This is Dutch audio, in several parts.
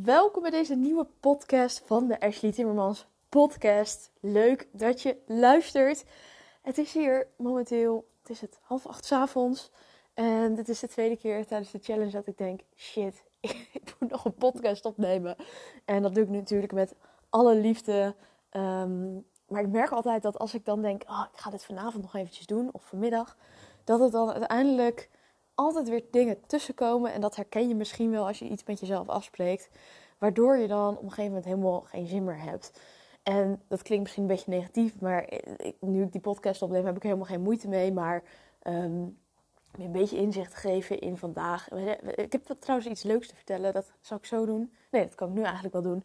Welkom bij deze nieuwe podcast van de Ashley Timmermans podcast. Leuk dat je luistert. Het is hier momenteel, het is het half acht s avonds. En dit is de tweede keer tijdens de challenge dat ik denk, shit, ik moet nog een podcast opnemen. En dat doe ik natuurlijk met alle liefde. Ehm, maar ik merk altijd dat als ik dan denk, oh, ik ga dit vanavond nog eventjes doen, of vanmiddag, dat het dan uiteindelijk altijd weer dingen tussenkomen. En dat herken je misschien wel als je iets met jezelf afspreekt. Waardoor je dan op een gegeven moment helemaal geen zin meer hebt. En dat klinkt misschien een beetje negatief, maar nu ik die podcast opneem, heb ik helemaal geen moeite mee. Maar um, een beetje inzicht geven in vandaag. Ik heb trouwens iets leuks te vertellen. Dat zou ik zo doen. Nee, dat kan ik nu eigenlijk wel doen.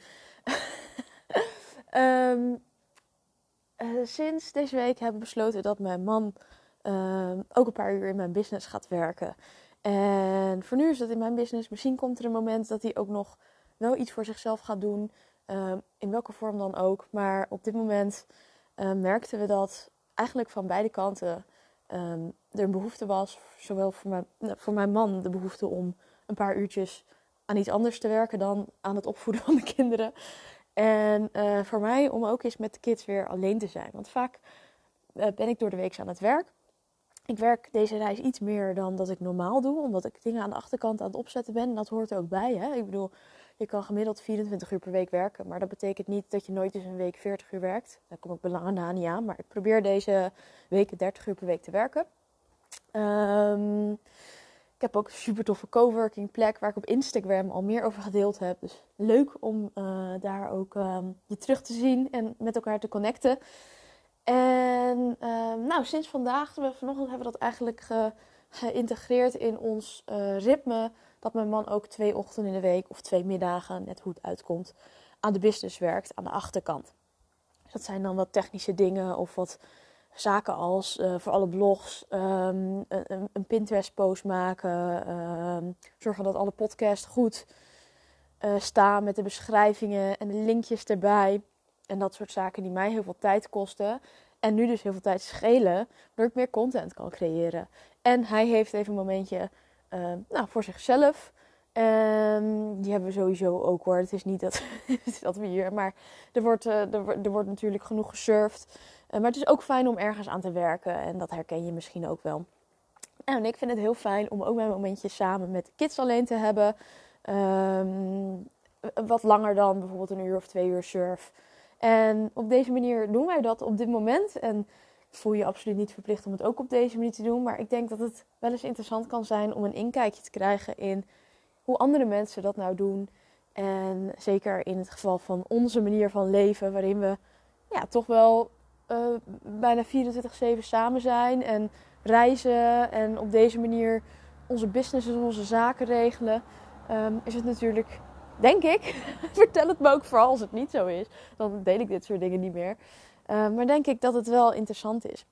um, uh, sinds deze week hebben we besloten dat mijn man uh, ook een paar uur in mijn business gaat werken. En voor nu is dat in mijn business. Misschien komt er een moment dat hij ook nog wel iets voor zichzelf gaat doen. Uh, in welke vorm dan ook. Maar op dit moment merkten we dat eigenlijk van beide kanten er een behoefte was. Zowel voor mijn, voor mijn man de behoefte om een paar uurtjes aan iets anders te werken dan aan het opvoeden van de kinderen. En uh, voor mij om ook eens met de kids weer alleen te zijn. Want vaak uh, ben ik door de week aan het werk. Ik werk deze reis iets meer dan dat ik normaal doe, omdat ik dingen aan de achterkant aan het opzetten ben. En dat hoort er ook bij. Hè? Ik bedoel, je kan gemiddeld 24 uur per week werken, maar dat betekent niet dat je nooit eens een week 40 uur werkt. Daar kom ik belangen na niet aan, maar ik probeer deze weken 30 uur per week te werken. Um, ik heb ook een super toffe coworking plek waar ik op Instagram al meer over gedeeld heb. Dus leuk om uh, daar ook um, je terug te zien en met elkaar te connecten. En uh, nou, sinds vandaag, vanochtend hebben we dat eigenlijk ge, geïntegreerd in ons uh, ritme. Dat mijn man ook twee ochtenden in de week of twee middagen, net hoe het uitkomt, aan de business werkt, aan de achterkant. Dus dat zijn dan wat technische dingen of wat zaken als uh, voor alle blogs um, een, een Pinterest-post maken. Um, zorgen dat alle podcasts goed uh, staan met de beschrijvingen en de linkjes erbij. En dat soort zaken die mij heel veel tijd kosten. En nu dus heel veel tijd schelen, waardoor ik meer content kan creëren. En hij heeft even een momentje uh, nou, voor zichzelf. Um, die hebben we sowieso ook hoor. Het is niet dat, dat we hier. Maar er wordt, er, wordt natuurlijk genoeg gesurfd. Uh, maar het is ook fijn om ergens aan te werken. En dat herken je misschien ook wel. En ik vind het heel fijn om ook mijn momentjes samen met de kids alleen te hebben. Um, wat langer dan bijvoorbeeld een uur of twee uur surf. En op deze manier doen wij dat op dit moment. En voel je absoluut niet verplicht om het ook op deze manier te doen. Maar ik denk dat het wel eens interessant kan zijn om een inkijkje te krijgen in hoe andere mensen dat nou doen. En zeker in het geval van onze manier van leven, waarin we ja, toch wel uh, bijna 24-7 samen zijn en reizen en op deze manier onze business en onze zaken regelen, um, is het natuurlijk, denk ik, vertel het me ook vooral als het niet zo is, dan deel ik dit soort dingen niet meer. Uh, maar denk ik dat het wel interessant is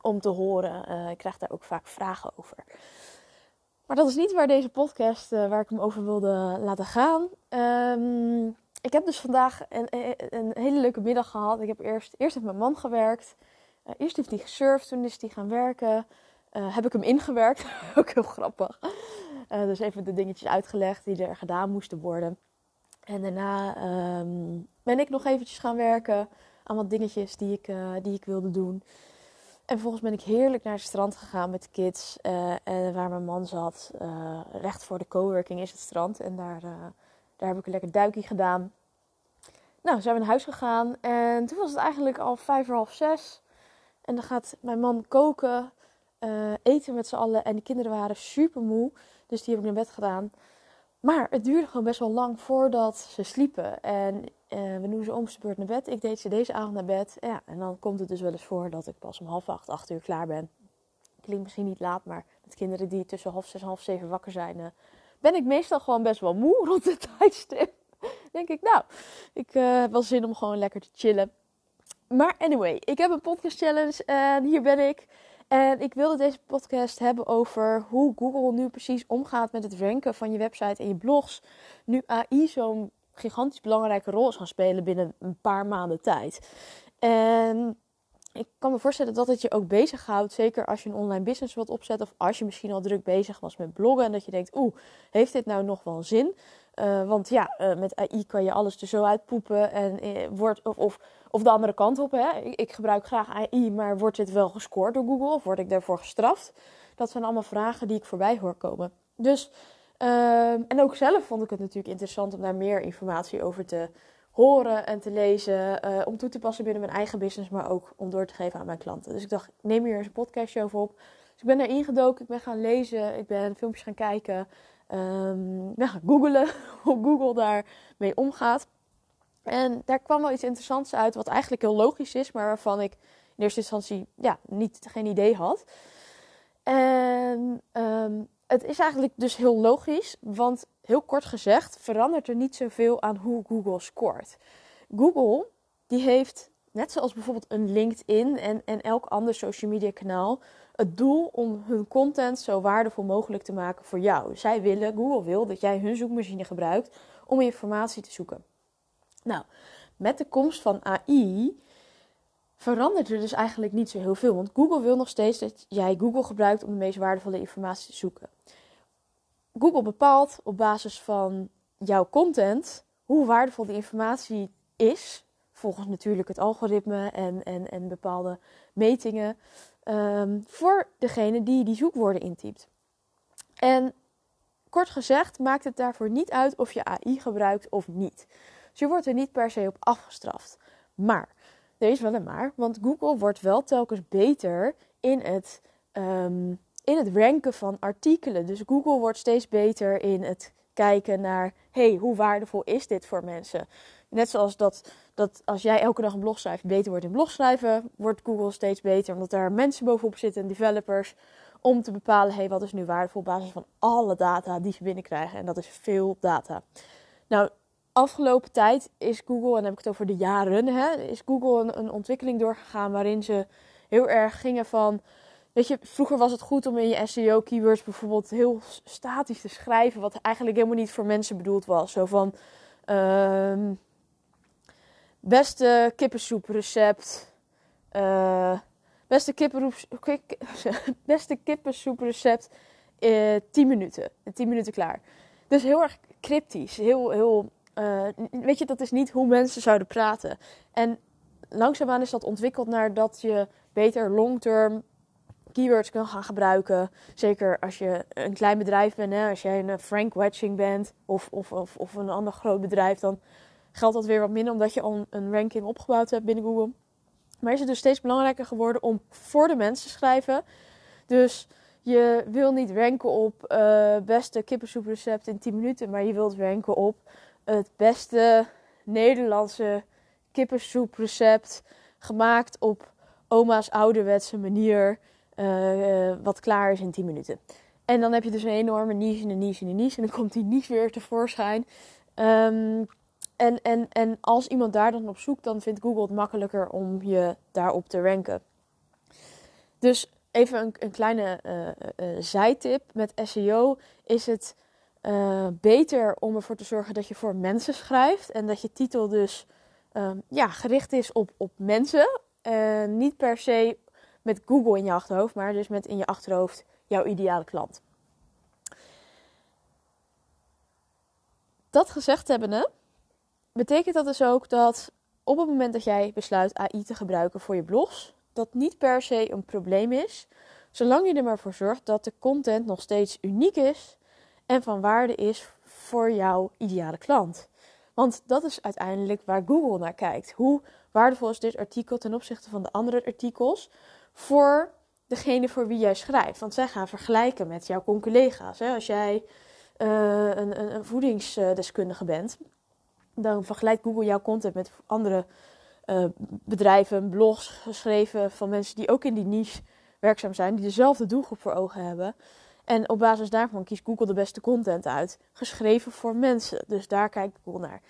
om te horen. Uh, ik krijg daar ook vaak vragen over. Maar dat is niet waar deze podcast, uh, waar ik hem over wilde laten gaan. Um, ik heb dus vandaag een, een, hele leuke middag gehad. Ik heb eerst, eerst met mijn man gewerkt. Eerst heeft hij gesurfd, toen is hij gaan werken. Heb ik hem ingewerkt. Ook heel grappig. Dus even de dingetjes uitgelegd die er gedaan moesten worden. En daarna um, ben ik nog eventjes gaan werken aan wat dingetjes die ik, die ik wilde doen. En vervolgens ben ik heerlijk naar het strand gegaan met de kids. Uh, en waar mijn man zat, recht voor de coworking is het strand. En daar, daar heb ik een lekker duikje gedaan. Nou, zijn we naar huis gegaan. En toen was het eigenlijk al vijf uur half zes. En dan gaat mijn man koken, eten met z'n allen. En de kinderen waren super moe. Dus die heb ik naar bed gedaan. Maar het duurde gewoon best wel lang voordat ze sliepen. En uh, we doen ze om beurt naar bed. Ik deed ze deze avond naar bed. Ja, en dan komt het dus wel eens voor dat ik pas om half acht, acht uur klaar ben. Klinkt misschien niet laat, maar met kinderen die tussen half zes en half zeven wakker zijn, uh, ben ik meestal gewoon best wel moe rond de tijdstip. Denk ik, nou, ik uh, heb wel zin om gewoon lekker te chillen. Maar anyway, ik heb een podcast challenge en hier ben ik. En ik wilde deze podcast hebben over hoe Google nu precies omgaat met het ranken van je website en je blogs. Nu AI zo'n gigantisch belangrijke rol is gaan spelen binnen een paar maanden tijd. En ik kan me voorstellen dat het je ook bezighoudt. Zeker als je een online business wilt opzetten. Of als je misschien al druk bezig was met bloggen. En dat je denkt, oeh, heeft dit nou nog wel zin? Uh, want ja, uh, met AI kan je alles er zo uitpoepen. En uh, wordt, of, of, de andere kant op. Hè. Ik, ik, gebruik graag AI, maar wordt dit wel gescoord door Google? Of word ik daarvoor gestraft? Dat zijn allemaal vragen die ik voorbij hoor komen. Dus, ehm, en ook zelf vond ik het natuurlijk interessant om daar meer informatie over te horen en te lezen. om toe te passen binnen mijn eigen business, maar ook om door te geven aan mijn klanten. Dus ik dacht, neem hier eens een podcastje over op. Dus ik ben daar ingedoken, ik ben gaan lezen, ik ben filmpjes gaan kijken. Um, ben gaan googlen hoe Google daarmee omgaat. En daar kwam wel iets interessants uit, wat eigenlijk heel logisch is, maar waarvan ik in eerste instantie ja, niet, geen idee had. En um, het is eigenlijk dus heel logisch, want heel kort gezegd verandert er niet zoveel aan hoe Google scoort. Google die heeft, net zoals bijvoorbeeld een LinkedIn en, en elk ander social media kanaal, het doel om hun content zo waardevol mogelijk te maken voor jou. Zij willen, Google wil dat jij hun zoekmachine gebruikt om informatie te zoeken. Nou, met de komst van AI verandert er dus eigenlijk niet zo heel veel. Want Google wil nog steeds dat jij Google gebruikt om de meest waardevolle informatie te zoeken. Google bepaalt op basis van jouw content hoe waardevol die informatie is. Volgens natuurlijk het algoritme en, en, en bepaalde metingen. Um, voor degene die die zoekwoorden intypt. En kort gezegd maakt het daarvoor niet uit of je AI gebruikt of niet. Dus je wordt er niet per se op afgestraft. Maar, er is wel een maar, want Google wordt wel telkens beter in het, um, in het ranken van artikelen. Dus Google wordt steeds beter in het kijken naar, hey, hoe waardevol is dit voor mensen? Net zoals dat, dat als jij elke dag een blog schrijft, beter wordt in blogschrijven, wordt Google steeds beter. Omdat daar mensen bovenop zitten, developers, om te bepalen, hey, wat is nu waardevol op basis van alle data die ze binnenkrijgen. En dat is veel data. Nou, afgelopen tijd is Google, en dan heb ik het over de jaren, hè, is Google een, ontwikkeling doorgegaan waarin ze heel erg gingen van... Weet je, vroeger was het goed om in je SEO-keywords bijvoorbeeld heel statisch te schrijven, wat eigenlijk helemaal niet voor mensen bedoeld was. Zo van, um, Beste kippensoeprecept. Uh, beste, beste kippensoeprecept. Uh, 10 minuten. 10 minuten klaar. Dus heel erg cryptisch. Heel, heel, uh, weet je, dat is niet hoe mensen zouden praten. En langzaamaan is dat ontwikkeld naar dat je beter long-term keywords kan gaan gebruiken. Zeker als je een klein bedrijf bent. Hè? Als jij een Frank Watching bent of, of, of, of een ander groot bedrijf. Dan geldt dat weer wat minder omdat je al een ranking opgebouwd hebt binnen Google. Maar is het dus steeds belangrijker geworden om voor de mensen te schrijven. Dus je wil niet ranken op uh, beste kippensoeprecept in 10 minuten, maar je wilt ranken op het beste Nederlandse kippensoeprecept gemaakt op oma's ouderwetse manier, uh, wat klaar is in 10 minuten. En dan heb je dus een enorme niche en een niche en een niche en dan komt die niche weer tevoorschijn. Um, en, en, en als iemand daar dan op zoekt, dan vindt Google het makkelijker om je daarop te ranken. Dus even een, een kleine uh, zijtip. Met SEO is het beter om ervoor te zorgen dat je voor mensen schrijft. En dat je titel dus um, ja, gericht is op, op mensen. niet per se met Google in je achterhoofd, maar dus met in je achterhoofd jouw ideale klant. Dat gezegd hebbende, betekent dat dus ook dat op het moment dat jij besluit AI te gebruiken voor je blogs, dat niet per se een probleem is, zolang je er maar voor zorgt dat de content nog steeds uniek is en van waarde is voor jouw ideale klant. Want dat is uiteindelijk waar Google naar kijkt. Hoe waardevol is dit artikel ten opzichte van de andere artikels voor degene voor wie jij schrijft? Want zij gaan vergelijken met jouw collega's. Als jij een, een voedingsdeskundige bent, dan vergelijkt Google jouw content met andere uh, bedrijven, blogs geschreven van mensen die ook in die niche werkzaam zijn, die dezelfde doelgroep voor ogen hebben. En op basis daarvan kiest Google de beste content uit, geschreven voor mensen. Dus daar kijkt Google naar.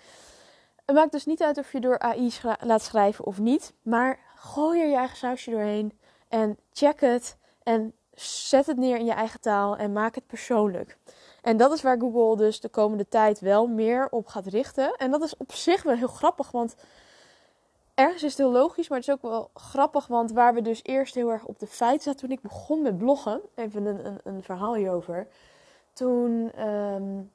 Het maakt dus niet uit of je door AI laat schrijven of niet, maar gooi er je eigen sausje doorheen en check het en zet het neer in je eigen taal en maak het persoonlijk. En dat is waar Google dus de komende tijd wel meer op gaat richten. En dat is op zich wel heel grappig, want ergens is het heel logisch, maar het is ook wel grappig, want waar we dus eerst heel erg op de feiten zaten toen ik begon met bloggen, even een, een, een verhaal hierover. Toen um,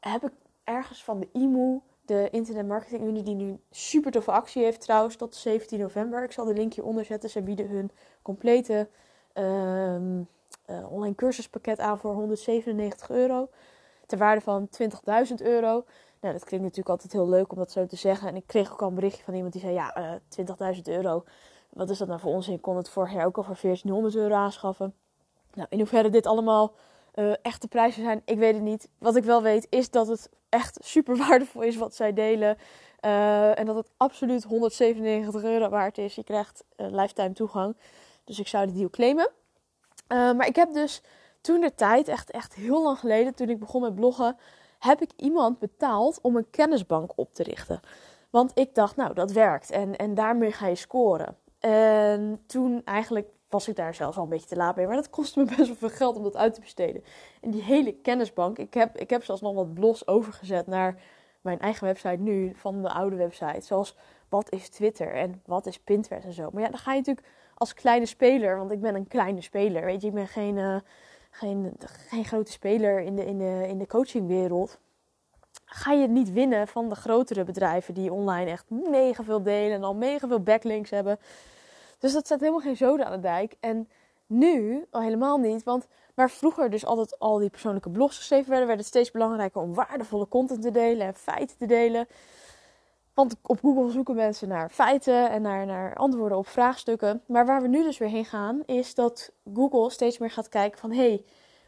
heb ik ergens van de IMU, de Internet Marketing Unie, die nu super toffe actie heeft trouwens tot 17 november. Ik zal de linkje onder zetten. Ze bieden hun complete ehm, eh, online cursuspakket aan voor 197 euro. Ter waarde van 20.000 euro. Nou, dat klinkt natuurlijk altijd heel leuk om dat zo te zeggen. En ik kreeg ook al een berichtje van iemand die zei: Ja, uh, eh, 20.000 euro. Wat is dat nou voor ons? Ik kon het vorig jaar ook al voor 1400 euro aanschaffen. Nou, in hoeverre dit allemaal uh, echte prijzen zijn, ik weet het niet. Wat ik wel weet is dat het echt super waardevol is wat zij delen. En dat het absoluut 197 euro waard is. Je krijgt uh, lifetime toegang. Dus ik zou die deal claimen. Maar ik heb dus toen de tijd, echt, echt heel lang geleden, toen ik begon met bloggen, heb ik iemand betaald om een kennisbank op te richten. Want ik dacht, nou, dat werkt en, en daarmee ga je scoren. En toen eigenlijk was ik daar zelfs al een beetje te laat mee. Maar dat kostte me best wel veel geld om dat uit te besteden. En die hele kennisbank, ik heb, ik heb zelfs nog wat blogs overgezet naar mijn eigen website nu, van de oude website. Zoals wat is Twitter en wat is Pinterest en zo. Maar ja, dan ga je natuurlijk als kleine speler, want ik ben een kleine speler. Weet je, ik ben geen, uh, geen, geen grote speler in de, in de, in de coachingwereld. Ga je niet winnen van de grotere bedrijven die online echt mega veel delen en al mega veel backlinks hebben. Dus dat zet helemaal geen zoden aan de dijk. En nu al helemaal niet. Want waar vroeger dus altijd al die persoonlijke blogs geschreven werden, werd het steeds belangrijker om waardevolle content te delen en feiten te delen. Want op Google zoeken mensen naar feiten en naar, naar antwoorden op vraagstukken. Maar waar we nu dus weer heen gaan, is dat Google steeds meer gaat kijken van hey,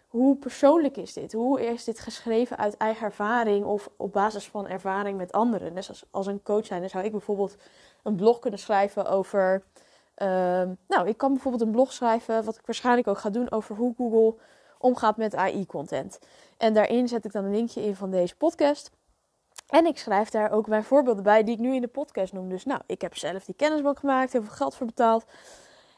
hoe persoonlijk is dit? Hoe is dit geschreven uit eigen ervaring of op basis van ervaring met anderen? Dus als, als een coach zijn, zou ik bijvoorbeeld een blog kunnen schrijven over Ehm, nou, ik kan bijvoorbeeld een blog schrijven, wat ik waarschijnlijk ook ga doen over hoe Google omgaat met AI-content. En daarin zet ik dan een linkje in van deze podcast. En ik schrijf daar ook mijn voorbeelden bij die ik nu in de podcast noem. Dus nou, ik heb zelf die kennisbank gemaakt, heel veel geld voor betaald.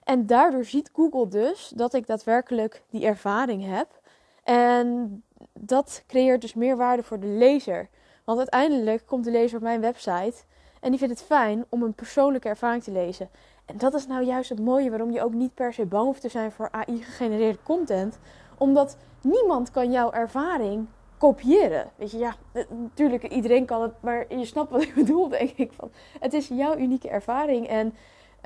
En daardoor ziet Google dus dat ik daadwerkelijk die ervaring heb. En dat creëert dus meer waarde voor de lezer. Want uiteindelijk komt de lezer op mijn website en die vindt het fijn om een persoonlijke ervaring te lezen. En dat is nou juist het mooie waarom je ook niet per se bang hoeft te zijn voor AI-gegenereerde content. Omdat niemand kan jouw ervaring kopiëren. Weet je, ja, natuurlijk, iedereen kan het, maar je snapt wat ik bedoel, denk ik. Van, het is jouw unieke ervaring en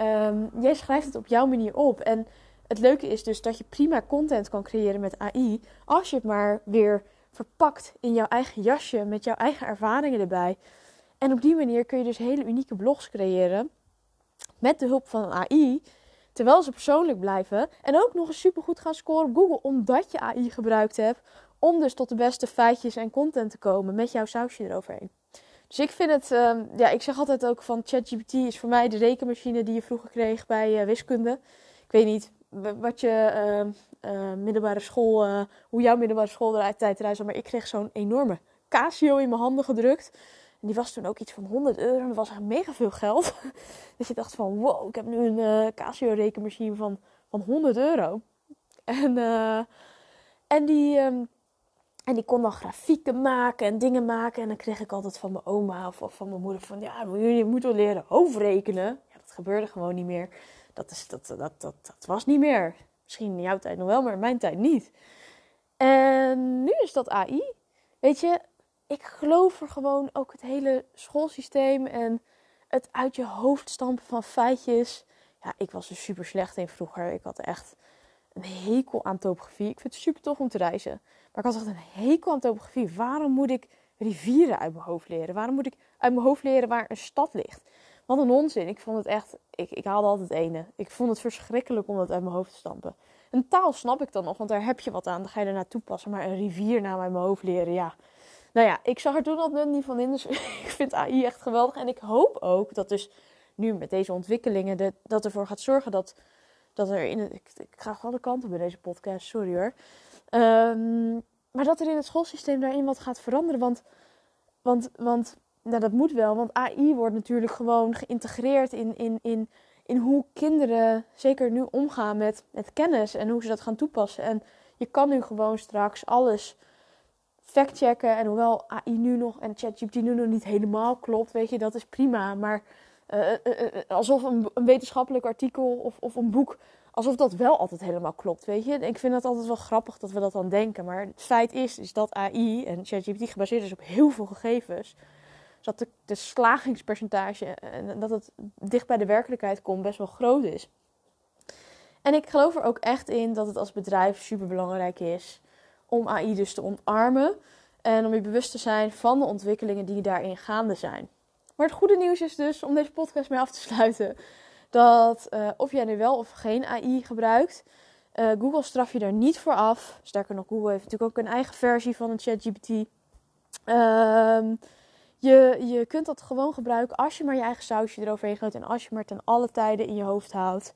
um, jij schrijft het op jouw manier op. En het leuke is dus dat je prima content kan creëren met AI, als je het maar weer verpakt in jouw eigen jasje, met jouw eigen ervaringen erbij. En op die manier kun je dus hele unieke blogs creëren met de hulp van AI, terwijl ze persoonlijk blijven en ook nog eens supergoed gaan scoren op Google, omdat je AI gebruikt hebt om dus tot de beste feitjes en content te komen met jouw sausje eroverheen. Dus ik vind het, uh, ja, ik zeg altijd ook van ChatGPT is voor mij de rekenmachine die je vroeger kreeg bij uh, wiskunde. Ik weet niet wat je uh, middelbare school, hoe jouw middelbare school eruit tijd eruit maar ik kreeg zo'n enorme Casio in mijn handen gedrukt. En die was toen ook iets van 100 euro. Dat was echt mega veel geld. dus je dacht van, wow, ik heb nu een Casio rekenmachine van, van 100 euro. En, en, die, um, en die kon dan grafieken maken en dingen maken. En dan kreeg ik altijd van mijn oma of, van mijn moeder van... Ja, je moet wel leren hoofdrekenen. Ja, dat gebeurde gewoon niet meer. Dat, is, dat, dat, dat, dat was niet meer. Misschien in jouw tijd nog wel, maar in mijn tijd niet. En nu is dat AI. Weet je, ik geloof er gewoon ook het hele schoolsysteem en het uit je hoofd stampen van feitjes. Ja, ik was er super slecht in vroeger. Ik had echt een hekel aan topografie. Ik vind het super tof om te reizen. Maar ik had echt een hekel aan topografie. Waarom moet ik rivieren uit mijn hoofd leren? Waarom moet ik uit mijn hoofd leren waar een stad ligt? Wat een onzin. Ik vond het echt. Ik, ik haalde altijd ene. Ik vond het verschrikkelijk om dat uit mijn hoofd te stampen. Een taal snap ik dan nog, want daar heb je wat aan. Dan ga je er naartoe passen. Maar een rivier naar mijn hoofd leren, ja. Nou ja, ik zag er toen al niet van in. Dus ik vind AI echt geweldig. En ik hoop ook dat dus nu met deze ontwikkelingen dat ervoor gaat zorgen dat, dat er in het... Ik, ik ga alle kanten bij deze podcast, sorry hoor. Um, maar dat er in het schoolsysteem daarin wat gaat veranderen. Want, want, want nou, dat moet wel. Want AI wordt natuurlijk gewoon geïntegreerd in, in, in, in hoe kinderen zeker nu omgaan met, met kennis. En hoe ze dat gaan toepassen. En je kan nu gewoon straks alles factchecken. En hoewel AI nu nog en ChatGPT nu nog niet helemaal klopt, weet je, dat is prima. Maar uh, uh, alsof een, wetenschappelijk artikel of, of een boek alsof dat wel altijd helemaal klopt, weet je. Ik vind het altijd wel grappig dat we dat dan denken. Maar het feit is, is dat AI en ChatGPT gebaseerd is op heel veel gegevens. Dat de, de slagingspercentage en dat het dicht bij de werkelijkheid komt best wel groot is. En ik geloof er ook echt in dat het als bedrijf super belangrijk is om AI dus te omarmen. En om je bewust te zijn van de ontwikkelingen die daarin gaande zijn. Maar het goede nieuws is dus, om deze podcast mee af te sluiten, dat uh, of jij nu wel of geen AI gebruikt, uh, Google straf je daar niet voor af. Sterker nog, Google heeft natuurlijk ook een eigen versie van een ChatGPT. Uh, je, je kunt dat gewoon gebruiken als je maar je eigen sausje eroverheen gooit en als je maar ten alle tijden in je hoofd houdt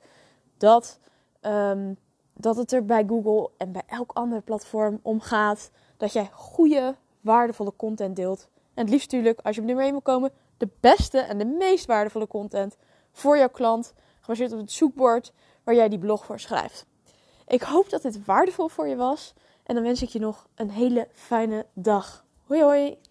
dat, um, dat het er bij Google en bij elk ander platform om gaat dat jij goede, waardevolle content deelt. En het liefst natuurlijk, als je op nummer 1 wil komen, de beste en de meest waardevolle content voor jouw klant, gebaseerd op het zoekwoord waar jij die blog voor schrijft. Ik hoop dat dit waardevol voor je was en dan wens ik je nog een hele fijne dag. Hoi hoi!